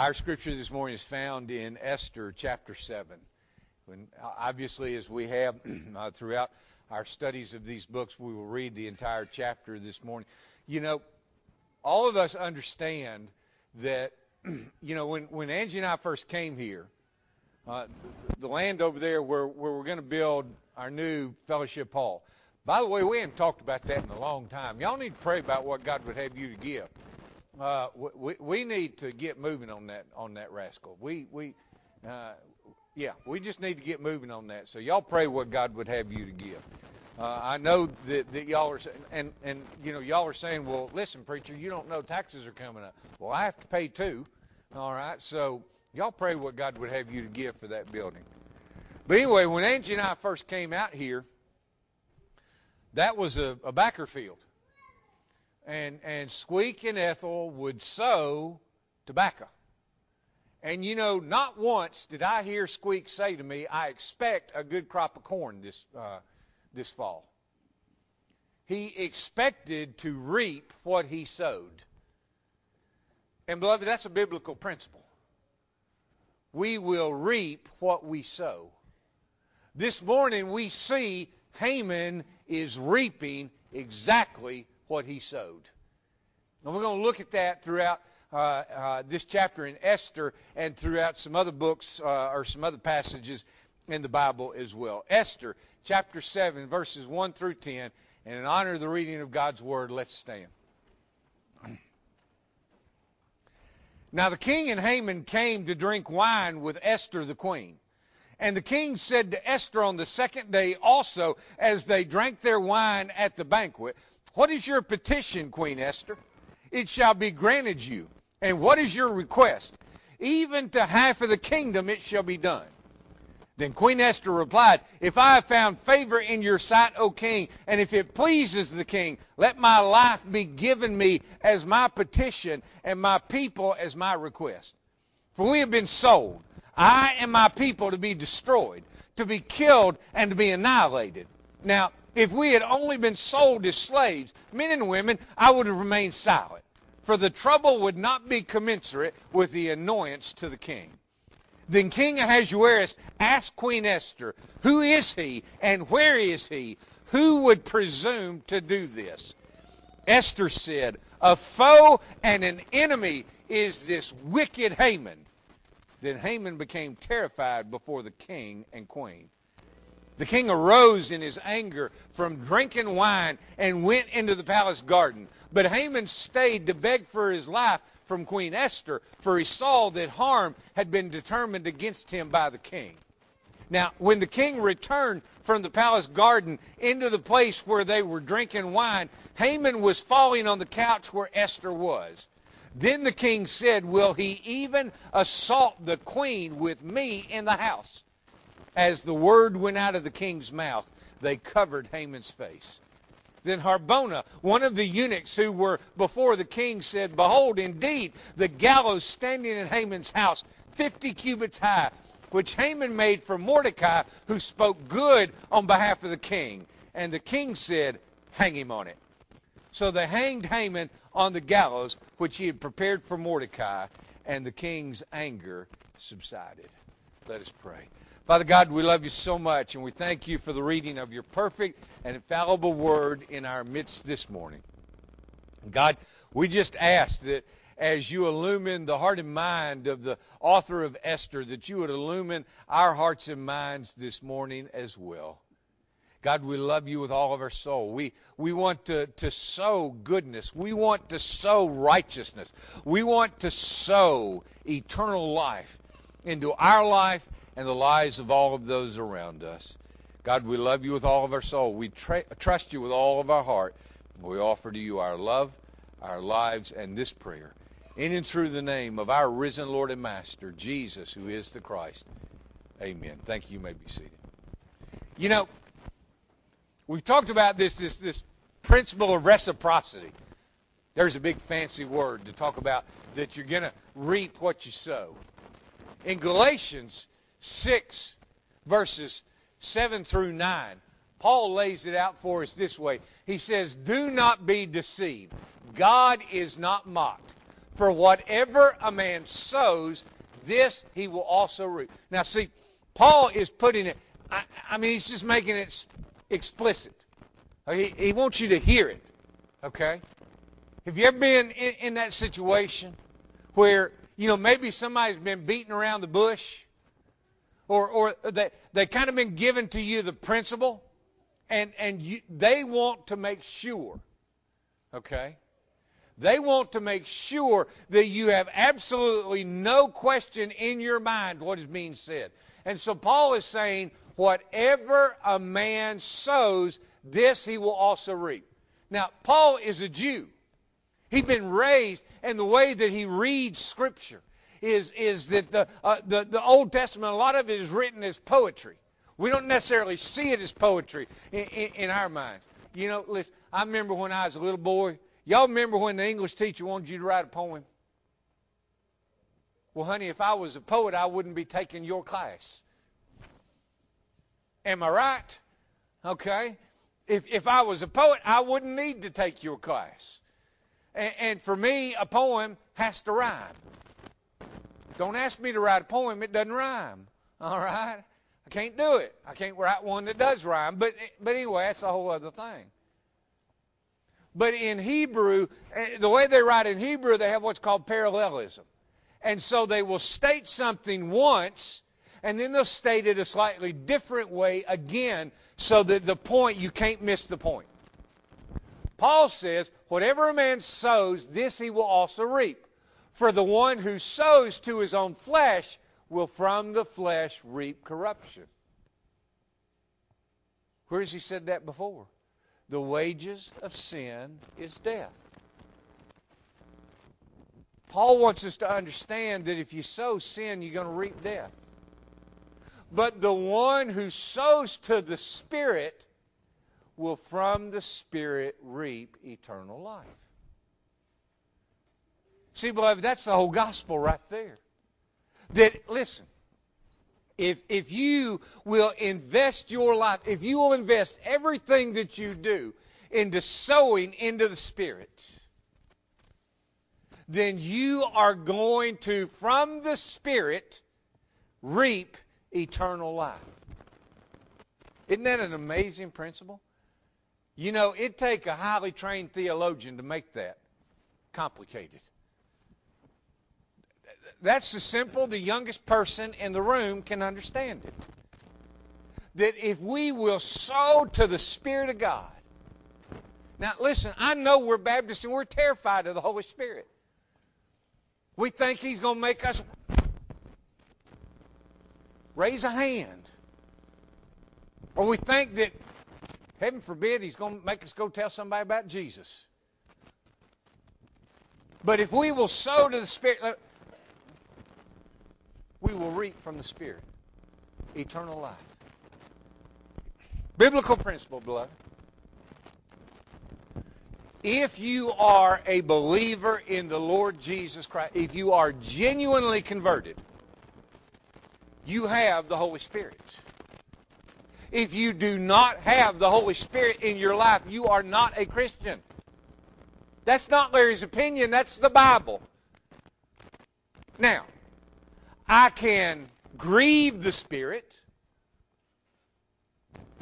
Our scripture this morning is found in Esther chapter 7. When, obviously, as we have uh, throughout our studies of these books, we will read the entire chapter this morning. You know, all of us understand that, you know, when, when Angie and I first came here, uh, the, the land over there where, where we're going to build our new fellowship hall. By the way, we haven't talked about that in a long time. Y'all need to pray about what God would have you to give. Uh, we, we need to get moving on that on that rascal. We we uh, yeah, we just need to get moving on that. So y'all pray what God would have you to give. Uh, I know that, that y'all are and and you know y'all are saying, well, listen, preacher, you don't know taxes are coming up. Well, I have to pay too. All right, so y'all pray what God would have you to give for that building. But anyway, when Angie and I first came out here, that was a, a backer field and and Squeak and Ethel would sow tobacco. And you know, not once did I hear Squeak say to me, "I expect a good crop of corn this uh, this fall." He expected to reap what he sowed. And beloved, that's a biblical principle. We will reap what we sow. This morning we see Haman is reaping exactly what he sowed. And we're going to look at that throughout uh, uh, this chapter in Esther and throughout some other books uh, or some other passages in the Bible as well. Esther chapter 7, verses 1 through 10. And in honor of the reading of God's Word, let's stand. Now the king and Haman came to drink wine with Esther the queen. And the king said to Esther on the second day also, as they drank their wine at the banquet, what is your petition, Queen Esther? It shall be granted you. And what is your request? Even to half of the kingdom it shall be done. Then Queen Esther replied, If I have found favor in your sight, O king, and if it pleases the king, let my life be given me as my petition and my people as my request. For we have been sold, I and my people, to be destroyed, to be killed, and to be annihilated. Now, if we had only been sold as slaves, men and women, I would have remained silent. For the trouble would not be commensurate with the annoyance to the king. Then King Ahasuerus asked Queen Esther, Who is he and where is he? Who would presume to do this? Esther said, A foe and an enemy is this wicked Haman. Then Haman became terrified before the king and queen. The king arose in his anger from drinking wine and went into the palace garden. But Haman stayed to beg for his life from Queen Esther, for he saw that harm had been determined against him by the king. Now, when the king returned from the palace garden into the place where they were drinking wine, Haman was falling on the couch where Esther was. Then the king said, Will he even assault the queen with me in the house? As the word went out of the king's mouth, they covered Haman's face. Then Harbona, one of the eunuchs who were before the king, said, Behold, indeed, the gallows standing in Haman's house, fifty cubits high, which Haman made for Mordecai, who spoke good on behalf of the king. And the king said, Hang him on it. So they hanged Haman on the gallows, which he had prepared for Mordecai, and the king's anger subsided. Let us pray. Father God, we love you so much, and we thank you for the reading of your perfect and infallible word in our midst this morning. God, we just ask that as you illumine the heart and mind of the author of Esther, that you would illumine our hearts and minds this morning as well. God, we love you with all of our soul. We, we want to, to sow goodness. We want to sow righteousness. We want to sow eternal life into our life and the lives of all of those around us. God, we love you with all of our soul. We tra- trust you with all of our heart. We offer to you our love, our lives, and this prayer. In and through the name of our risen Lord and Master, Jesus, who is the Christ. Amen. Thank you. You may be seated. You know, we've talked about this, this, this principle of reciprocity. There's a big fancy word to talk about that you're going to reap what you sow. In Galatians, 6, verses 7 through 9, Paul lays it out for us this way. He says, Do not be deceived. God is not mocked. For whatever a man sows, this he will also reap. Now, see, Paul is putting it, I, I mean, he's just making it explicit. Uh, he, he wants you to hear it. Okay? Have you ever been in, in that situation where, you know, maybe somebody's been beating around the bush? Or, or they, they kind of been given to you the principle, and, and you, they want to make sure, okay? They want to make sure that you have absolutely no question in your mind what is being said. And so Paul is saying, whatever a man sows, this he will also reap. Now, Paul is a Jew. He'd been raised, in the way that he reads Scripture is, is that the, uh, the, the Old Testament, a lot of it is written as poetry. We don't necessarily see it as poetry in, in, in our minds. You know, listen, I remember when I was a little boy. Y'all remember when the English teacher wanted you to write a poem? Well, honey, if I was a poet, I wouldn't be taking your class. Am I right? Okay. If, if I was a poet, I wouldn't need to take your class. And, and for me, a poem has to rhyme. Don't ask me to write a poem, it doesn't rhyme. All right? I can't do it. I can't write one that does rhyme. But, but anyway, that's a whole other thing. But in Hebrew, eh, the way they write in Hebrew, they have what's called parallelism. And so they will state something once, and then they'll state it a slightly different way again, so that the point, you can't miss the point. Paul says, whatever a man sows, this he will also reap. For the one who sows to his own flesh will from the flesh reap corruption. Where has he said that before? The wages of sin is death. Paul wants us to understand that if you sow sin, you're going to reap death. But the one who sows to the Spirit will from the Spirit reap eternal life. See, beloved, that's the whole gospel right there. That, listen, if, if you will invest your life, if you will invest everything that you do into sowing into the Spirit, then you are going to, from the Spirit, reap eternal life. Isn't that an amazing principle? You know, it'd take a highly trained theologian to make that complicated. That's so simple, the youngest person in the room can understand it. That if we will sow to the Spirit of God. Now, listen, I know we're Baptists and we're terrified of the Holy Spirit. We think He's going to make us raise a hand. Or we think that, heaven forbid, He's going to make us go tell somebody about Jesus. But if we will sow to the Spirit, we will reap from the Spirit eternal life. Biblical principle, beloved. If you are a believer in the Lord Jesus Christ, if you are genuinely converted, you have the Holy Spirit. If you do not have the Holy Spirit in your life, you are not a Christian. That's not Larry's opinion, that's the Bible. Now, I can grieve the Spirit.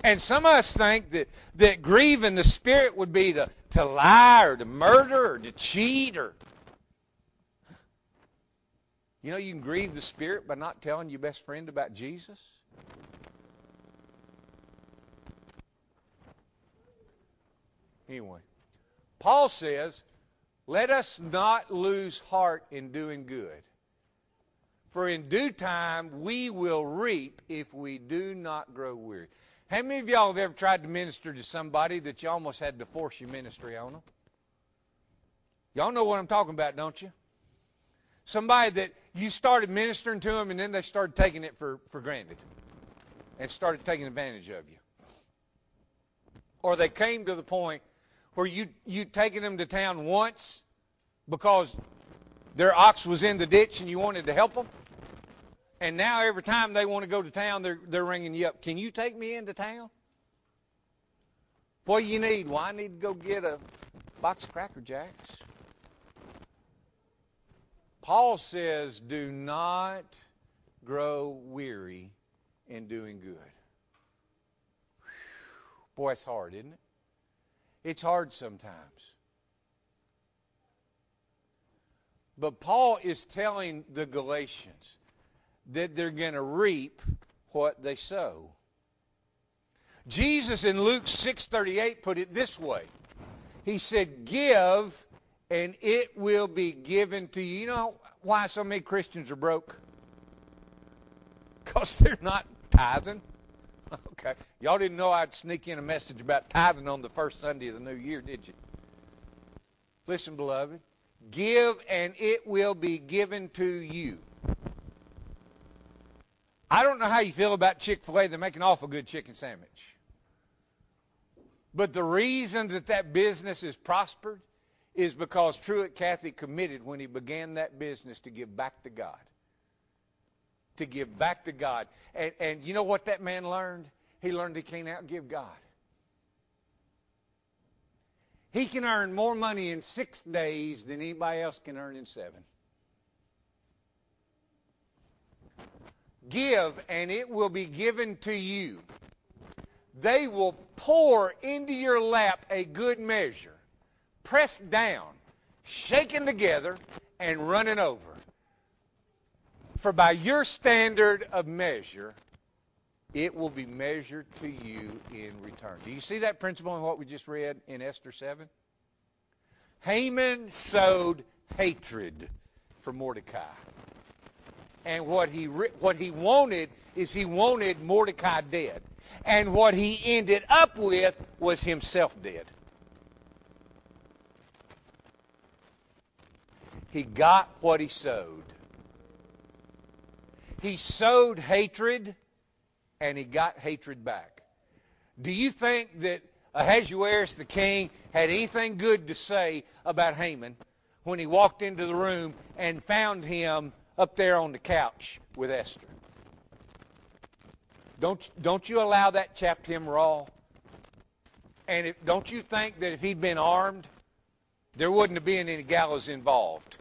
And some of us think that, that grieving the Spirit would be to, to lie or to murder or to cheat or. You know, you can grieve the Spirit by not telling your best friend about Jesus. Anyway, Paul says, let us not lose heart in doing good. For in due time we will reap if we do not grow weary. How many of y'all have ever tried to minister to somebody that you almost had to force your ministry on them? Y'all know what I'm talking about, don't you? Somebody that you started ministering to them and then they started taking it for, for granted and started taking advantage of you. Or they came to the point where you you taken them to town once because their ox was in the ditch and you wanted to help them. And now every time they want to go to town, they're, they're ringing you up. Can you take me into town? What do you need? Well, I need to go get a box of Cracker Jacks. Paul says, do not grow weary in doing good. Boy, it's hard, isn't it? It's hard sometimes. But Paul is telling the Galatians that they're going to reap what they sow. Jesus in Luke 6:38 put it this way. He said, "Give and it will be given to you." You know why so many Christians are broke? Cuz they're not tithing. Okay. Y'all didn't know I'd sneak in a message about tithing on the first Sunday of the new year, did you? Listen, beloved. Give and it will be given to you. I don't know how you feel about Chick fil A. They make an awful good chicken sandwich. But the reason that that business has prospered is because Truett Cathy committed when he began that business to give back to God. To give back to God. And, and you know what that man learned? He learned he can't outgive God. He can earn more money in six days than anybody else can earn in seven. Give, and it will be given to you. They will pour into your lap a good measure, pressed down, shaken together, and running over. For by your standard of measure, it will be measured to you in return. Do you see that principle in what we just read in Esther 7? Haman sowed hatred for Mordecai. And what he what he wanted is he wanted Mordecai dead. And what he ended up with was himself dead. He got what he sowed. He sowed hatred and he got hatred back. Do you think that Ahasuerus the king had anything good to say about Haman when he walked into the room and found him up there on the couch with Esther? Don't, don't you allow that chap him raw? And if, don't you think that if he'd been armed, there wouldn't have been any gallows involved?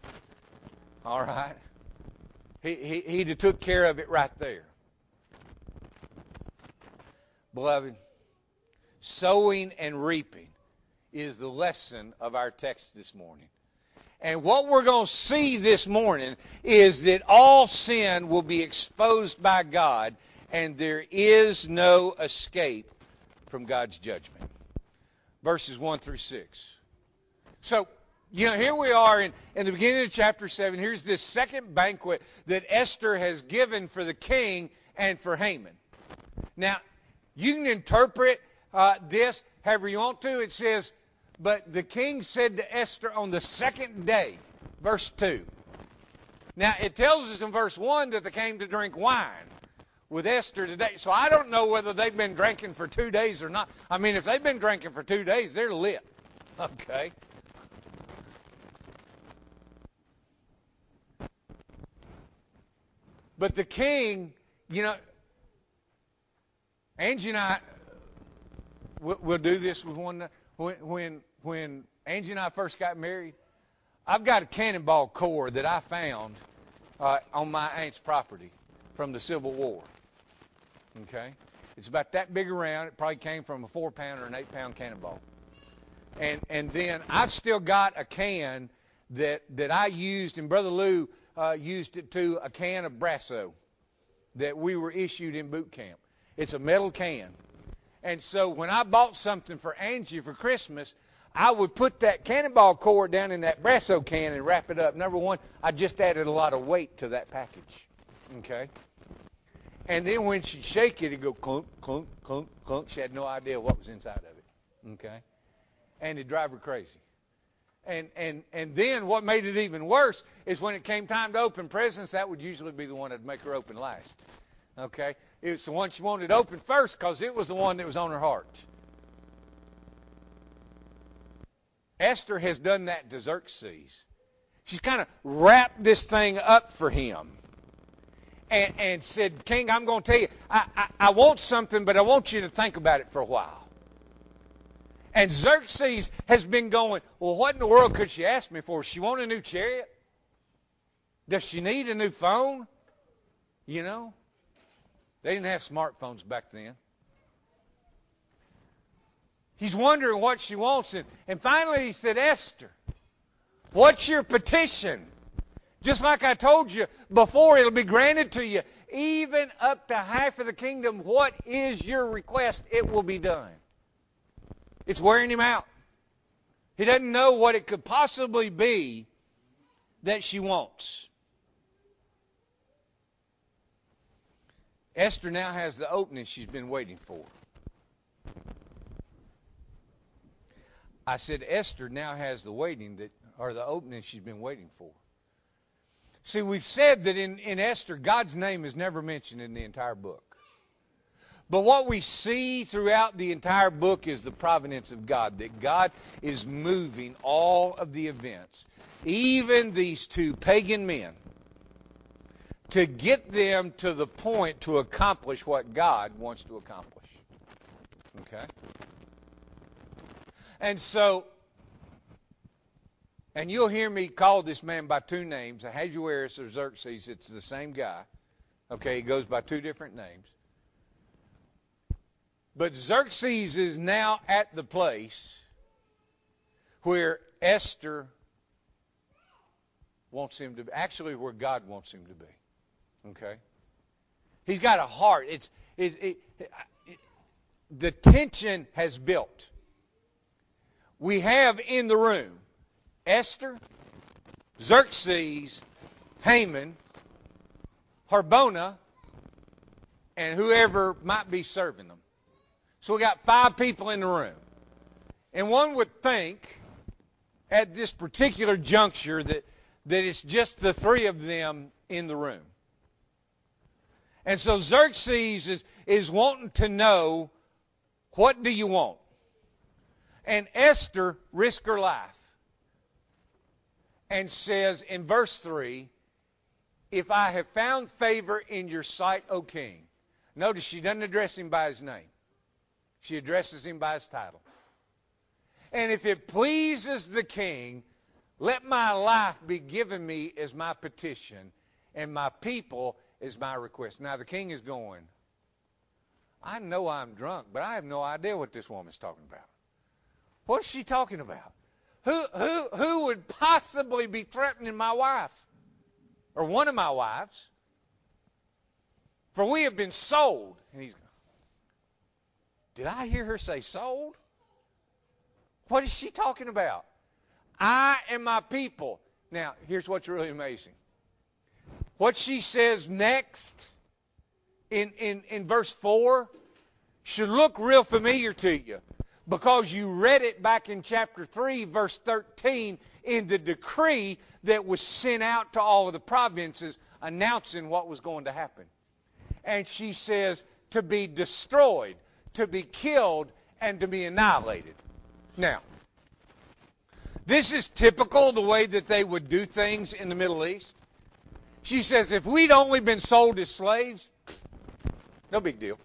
All right? He, he, he'd have took care of it right there. Beloved, sowing and reaping is the lesson of our text this morning. And what we're going to see this morning is that all sin will be exposed by God and there is no escape from God's judgment. Verses 1 through 6. So, you know, here we are in, in the beginning of chapter 7. Here's this second banquet that Esther has given for the king and for Haman. Now, you can interpret uh, this however you want to. It says, But the king said to Esther on the second day, verse 2. Now, it tells us in verse 1 that they came to drink wine with Esther today. So I don't know whether they've been drinking for two days or not. I mean, if they've been drinking for two days, they're lit. Okay. But the king, you know, Angie and I, we'll, do this with one. When, when, when Angie and I first got married, I've got a cannonball core that I found uh, on my aunt's property from the Civil War. Okay? It's about that big around. It probably came from a four pound or an eight pound cannonball. And and then I've still got a can that that I used, and Brother Lou uh, used it to a can of Brasso that we were issued in boot camp. It's a metal can. And so when I bought something for Angie for Christmas, I would put that cannonball cord down in that Brasso can and wrap it up. Number one, I just added a lot of weight to that package. Okay? And then when she'd shake it, it'd go clunk, clunk, clunk, clunk. She had no idea what was inside of it. Okay? And it'd drive her crazy. And, and, and then what made it even worse is when it came time to open presents, that would usually be the one that'd make her open last. Okay? It was the one she wanted open first because it was the one that was on her heart. Esther has done that to Xerxes. She's kind of wrapped this thing up for him and, and said, King, I'm going to tell you, I, I, I want something, but I want you to think about it for a while. And Xerxes has been going, well, what in the world could she ask me for? She want a new chariot? Does she need a new phone? You know? They didn't have smartphones back then. He's wondering what she wants. And, and finally he said, Esther, what's your petition? Just like I told you before, it'll be granted to you. Even up to half of the kingdom, what is your request? It will be done. It's wearing him out. He doesn't know what it could possibly be that she wants. Esther now has the opening she's been waiting for. I said Esther now has the waiting that or the opening she's been waiting for. See, we've said that in, in Esther, God's name is never mentioned in the entire book. But what we see throughout the entire book is the providence of God, that God is moving all of the events, even these two pagan men, to get them to the point to accomplish what God wants to accomplish. Okay? And so, and you'll hear me call this man by two names, Ahasuerus or Xerxes. It's the same guy. Okay, he goes by two different names. But Xerxes is now at the place where Esther wants him to be. Actually, where God wants him to be. Okay? He's got a heart. It's it, it, it, the tension has built. We have in the room Esther, Xerxes, Haman, Harbona, and whoever might be serving them. So we got five people in the room. And one would think at this particular juncture that, that it's just the three of them in the room. And so Xerxes is, is wanting to know, what do you want? And Esther risked her life and says in verse 3, If I have found favor in your sight, O king. Notice she doesn't address him by his name. She addresses him by his title. And if it pleases the king, let my life be given me as my petition, and my people as my request. Now the king is going, I know I'm drunk, but I have no idea what this woman's talking about. What's she talking about? Who, who, who would possibly be threatening my wife? Or one of my wives? For we have been sold. And he's did I hear her say sold? What is she talking about? I and my people. Now, here's what's really amazing. What she says next in, in, in verse 4 should look real familiar to you because you read it back in chapter 3, verse 13, in the decree that was sent out to all of the provinces announcing what was going to happen. And she says, to be destroyed to be killed and to be annihilated. Now, this is typical the way that they would do things in the Middle East. She says, if we'd only been sold as slaves, no big deal.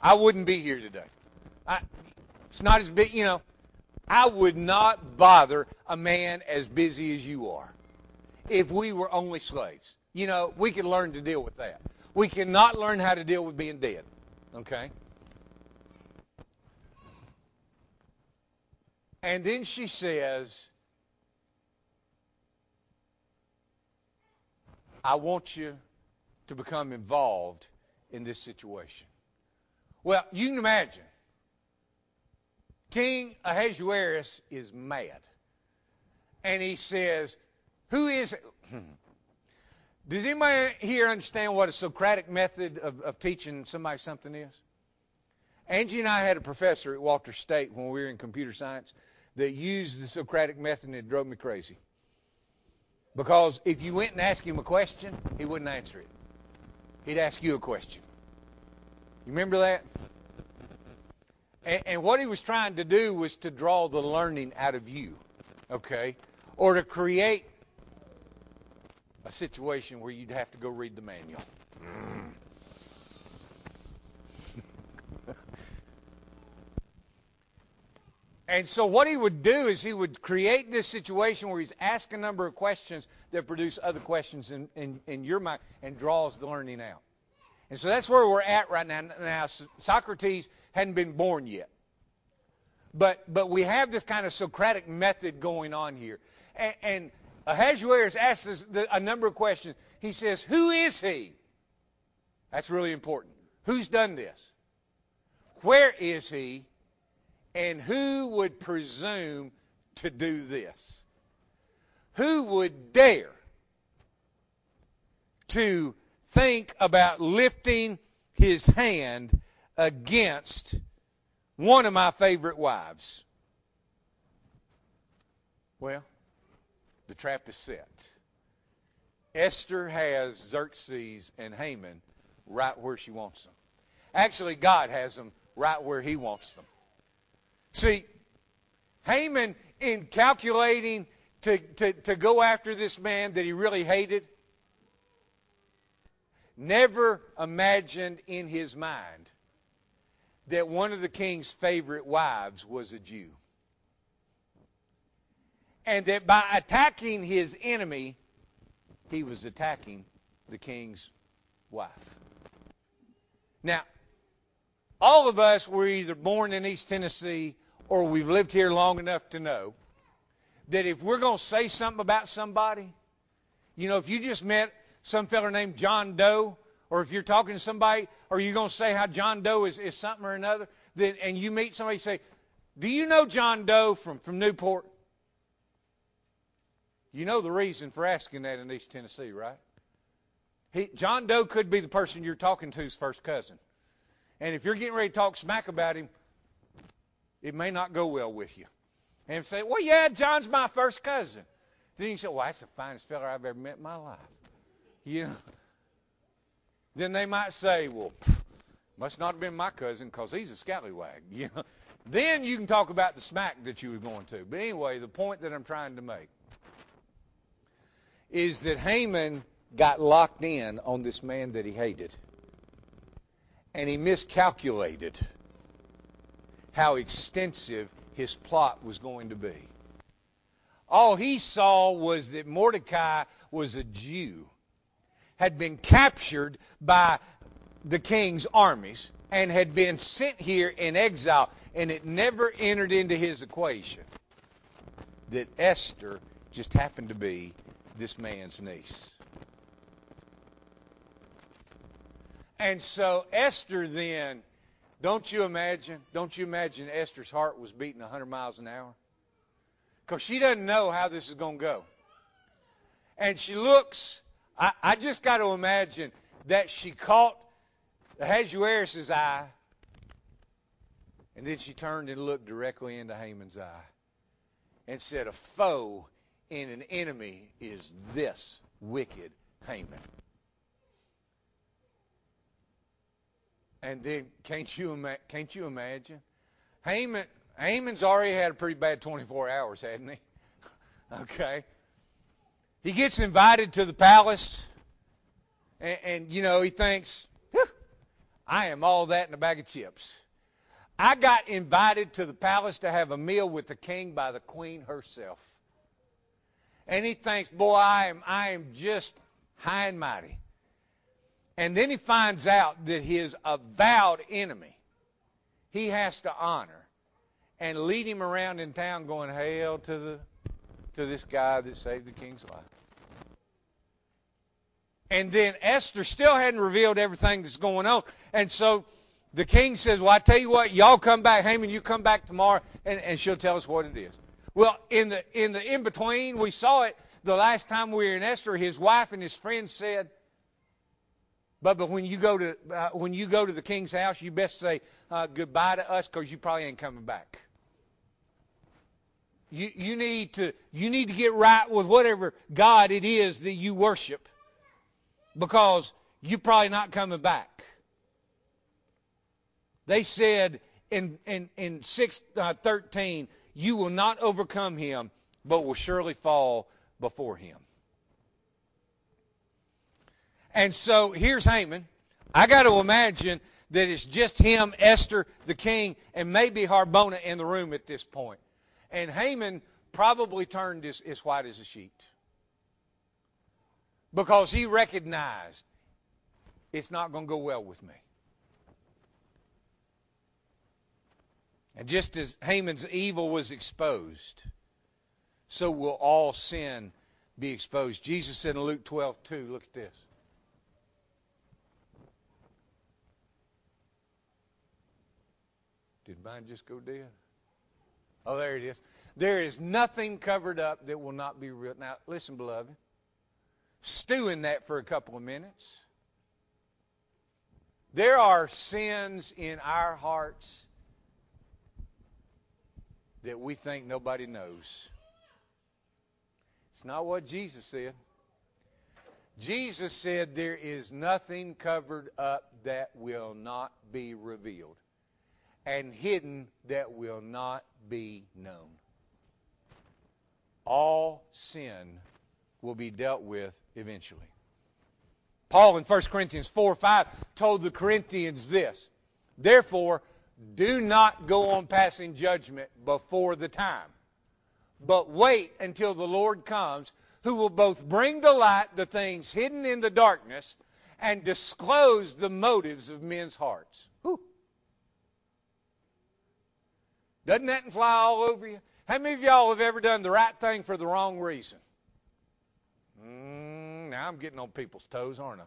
I wouldn't be here today. I, it's not as big, you know. I would not bother a man as busy as you are if we were only slaves. You know, we can learn to deal with that. We cannot learn how to deal with being dead. Okay? And then she says, I want you to become involved in this situation. Well, you can imagine. King Ahasuerus is mad. And he says, Who is? Does anybody here understand what a Socratic method of, of teaching somebody something is? Angie and I had a professor at Walters State when we were in computer science that used the Socratic method and it drove me crazy. Because if you went and asked him a question, he wouldn't answer it. He'd ask you a question. You remember that? And, and what he was trying to do was to draw the learning out of you, okay? Or to create a situation where you'd have to go read the manual. And so what he would do is he would create this situation where he's asked a number of questions that produce other questions in, in, in your mind and draws the learning out. And so that's where we're at right now. Now, Socrates hadn't been born yet. But, but we have this kind of Socratic method going on here. And, and Ahasuerus asks us a number of questions. He says, Who is he? That's really important. Who's done this? Where is he? And who would presume to do this? Who would dare to think about lifting his hand against one of my favorite wives? Well, the trap is set. Esther has Xerxes and Haman right where she wants them. Actually, God has them right where he wants them. See, Haman, in calculating to, to, to go after this man that he really hated, never imagined in his mind that one of the king's favorite wives was a Jew. And that by attacking his enemy, he was attacking the king's wife. Now, all of us were either born in East Tennessee or we've lived here long enough to know that if we're going to say something about somebody, you know, if you just met some feller named John Doe, or if you're talking to somebody, or you're going to say how John Doe is, is something or another, then, and you meet somebody, say, do you know John Doe from, from Newport? You know the reason for asking that in East Tennessee, right? He, John Doe could be the person you're talking to's first cousin. And if you're getting ready to talk smack about him, it may not go well with you. And say, well, yeah, John's my first cousin. Then you say, well, that's the finest fella I've ever met in my life. You know? Then they might say, well, must not have been my cousin because he's a scallywag. You know? Then you can talk about the smack that you were going to. But anyway, the point that I'm trying to make is that Haman got locked in on this man that he hated. And he miscalculated how extensive his plot was going to be. All he saw was that Mordecai was a Jew, had been captured by the king's armies, and had been sent here in exile, and it never entered into his equation that Esther just happened to be this man's niece. And so Esther then don't you imagine? Don't you imagine Esther's heart was beating 100 miles an hour? Because she doesn't know how this is going to go. And she looks, I, I just got to imagine that she caught the Ahasuerus' eye, and then she turned and looked directly into Haman's eye and said, A foe in an enemy is this wicked Haman. And then can't you ima- can't you imagine? Haman Haman's already had a pretty bad 24 hours, hadn't he? okay. He gets invited to the palace, and, and you know he thinks, I am all that in a bag of chips. I got invited to the palace to have a meal with the king by the queen herself. And he thinks, boy, I am, I am just high and mighty. And then he finds out that his avowed enemy, he has to honor and lead him around in town going, Hail to the to this guy that saved the king's life. And then Esther still hadn't revealed everything that's going on. And so the king says, Well, I tell you what, y'all come back, Haman, you come back tomorrow and, and she'll tell us what it is. Well, in the in the in between, we saw it the last time we were in Esther, his wife and his friends said, but when you go to uh, when you go to the king's house, you best say uh, goodbye to us because you probably ain't coming back. You you need to you need to get right with whatever God it is that you worship, because you're probably not coming back. They said in in in six uh, thirteen, you will not overcome him, but will surely fall before him. And so here's Haman. I got to imagine that it's just him, Esther, the king, and maybe Harbona in the room at this point. And Haman probably turned as, as white as a sheet because he recognized it's not going to go well with me. And just as Haman's evil was exposed, so will all sin be exposed. Jesus said in Luke 12, 2, look at this. Mine just go dead? Oh, there it is. There is nothing covered up that will not be real. Now, listen, beloved. Stew in that for a couple of minutes. There are sins in our hearts that we think nobody knows. It's not what Jesus said. Jesus said there is nothing covered up that will not be revealed and hidden that will not be known. All sin will be dealt with eventually. Paul in 1 Corinthians 4 5 told the Corinthians this Therefore, do not go on passing judgment before the time, but wait until the Lord comes, who will both bring to light the things hidden in the darkness and disclose the motives of men's hearts. Whew. Doesn't that fly all over you? How many of y'all have ever done the right thing for the wrong reason? Mm, now I'm getting on people's toes, aren't I?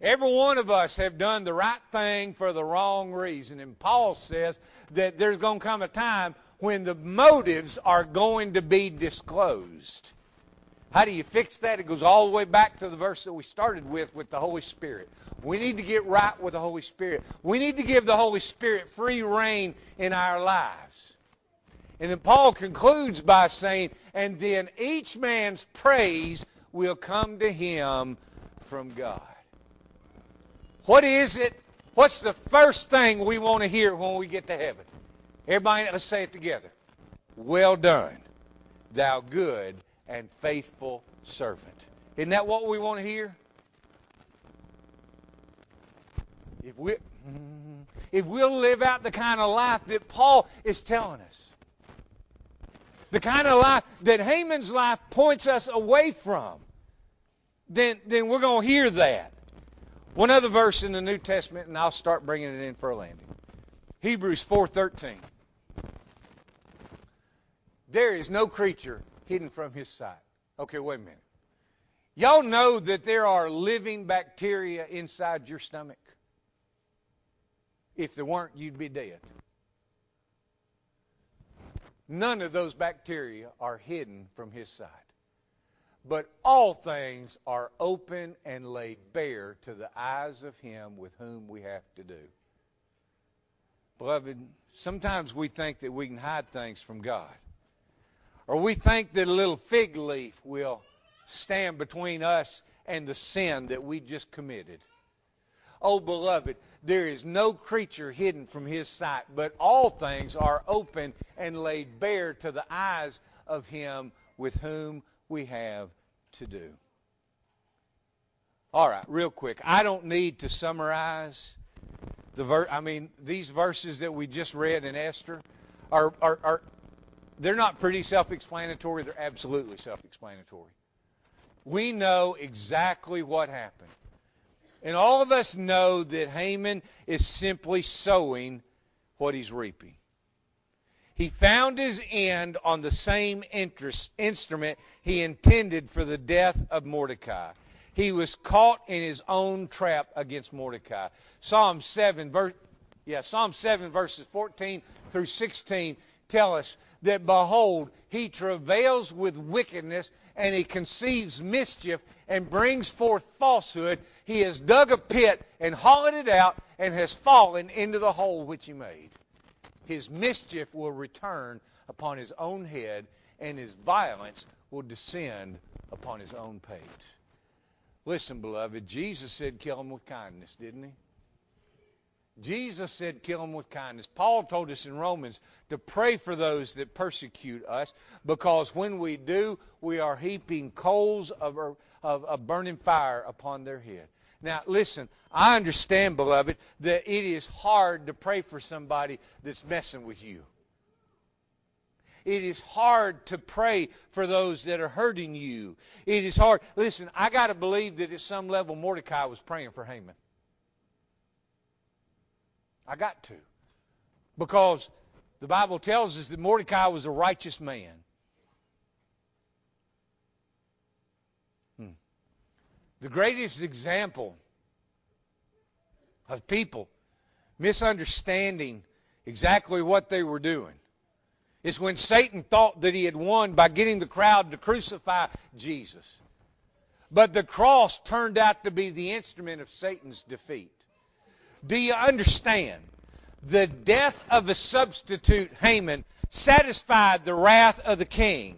Every one of us have done the right thing for the wrong reason. And Paul says that there's going to come a time when the motives are going to be disclosed. How do you fix that? It goes all the way back to the verse that we started with, with the Holy Spirit. We need to get right with the Holy Spirit. We need to give the Holy Spirit free reign in our lives. And then Paul concludes by saying, and then each man's praise will come to him from God. What is it? What's the first thing we want to hear when we get to heaven? Everybody, let's say it together. Well done, thou good and faithful servant. Isn't that what we want to hear? If we if we'll live out the kind of life that Paul is telling us, the kind of life that Haman's life points us away from, then, then we're going to hear that. One other verse in the New Testament, and I'll start bringing it in for a landing. Hebrews 4.13. There is no creature hidden from his sight. Okay, wait a minute. Y'all know that there are living bacteria inside your stomach? If there weren't, you'd be dead. None of those bacteria are hidden from his sight. But all things are open and laid bare to the eyes of him with whom we have to do. Beloved, sometimes we think that we can hide things from God. Or we think that a little fig leaf will stand between us and the sin that we just committed. Oh, beloved, there is no creature hidden from his sight, but all things are open and laid bare to the eyes of him with whom we have to do. All right, real quick. I don't need to summarize the ver- I mean, these verses that we just read in Esther are, are, are they're not pretty self-explanatory. They're absolutely self-explanatory. We know exactly what happened. And all of us know that Haman is simply sowing what he's reaping. He found his end on the same interest, instrument he intended for the death of Mordecai. He was caught in his own trap against Mordecai. Psalm 7, verse, yeah, Psalm 7 verses 14 through 16 tell us that behold, he travails with wickedness and he conceives mischief and brings forth falsehood. He has dug a pit and hollowed it out and has fallen into the hole which he made. His mischief will return upon his own head and his violence will descend upon his own pate. Listen, beloved, Jesus said kill him with kindness, didn't he? Jesus said, kill them with kindness. Paul told us in Romans to pray for those that persecute us because when we do, we are heaping coals of, er, of, of burning fire upon their head. Now, listen, I understand, beloved, that it is hard to pray for somebody that's messing with you. It is hard to pray for those that are hurting you. It is hard. Listen, I got to believe that at some level Mordecai was praying for Haman. I got to. Because the Bible tells us that Mordecai was a righteous man. Hmm. The greatest example of people misunderstanding exactly what they were doing is when Satan thought that he had won by getting the crowd to crucify Jesus. But the cross turned out to be the instrument of Satan's defeat. Do you understand? The death of a substitute, Haman, satisfied the wrath of the king.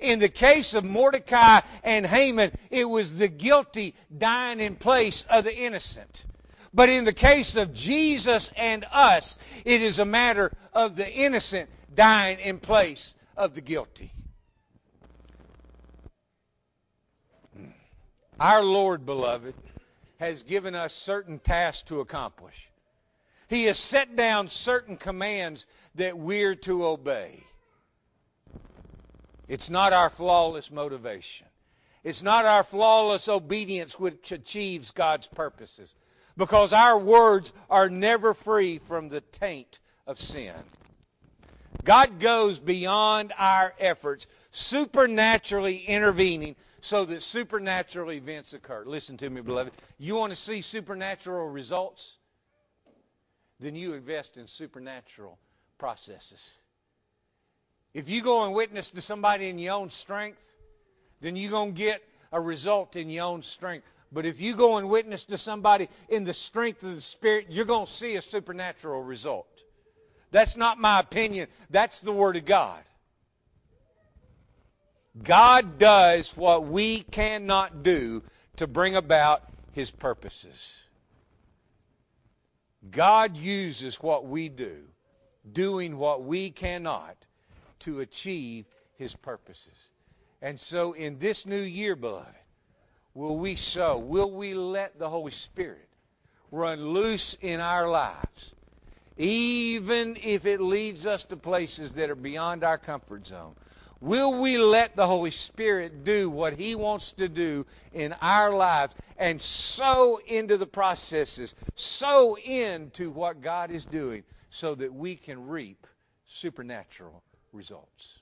In the case of Mordecai and Haman, it was the guilty dying in place of the innocent. But in the case of Jesus and us, it is a matter of the innocent dying in place of the guilty. Our Lord, beloved, has given us certain tasks to accomplish. He has set down certain commands that we're to obey. It's not our flawless motivation. It's not our flawless obedience which achieves God's purposes. Because our words are never free from the taint of sin. God goes beyond our efforts, supernaturally intervening so that supernatural events occur. Listen to me, beloved. You want to see supernatural results? Then you invest in supernatural processes. If you go and witness to somebody in your own strength, then you're going to get a result in your own strength. But if you go and witness to somebody in the strength of the Spirit, you're going to see a supernatural result. That's not my opinion. That's the Word of God. God does what we cannot do to bring about His purposes. God uses what we do, doing what we cannot, to achieve His purposes. And so in this new year, beloved, will we sow? Will we let the Holy Spirit run loose in our lives? even if it leads us to places that are beyond our comfort zone? Will we let the Holy Spirit do what He wants to do in our lives and sow into the processes, sow into what God is doing so that we can reap supernatural results?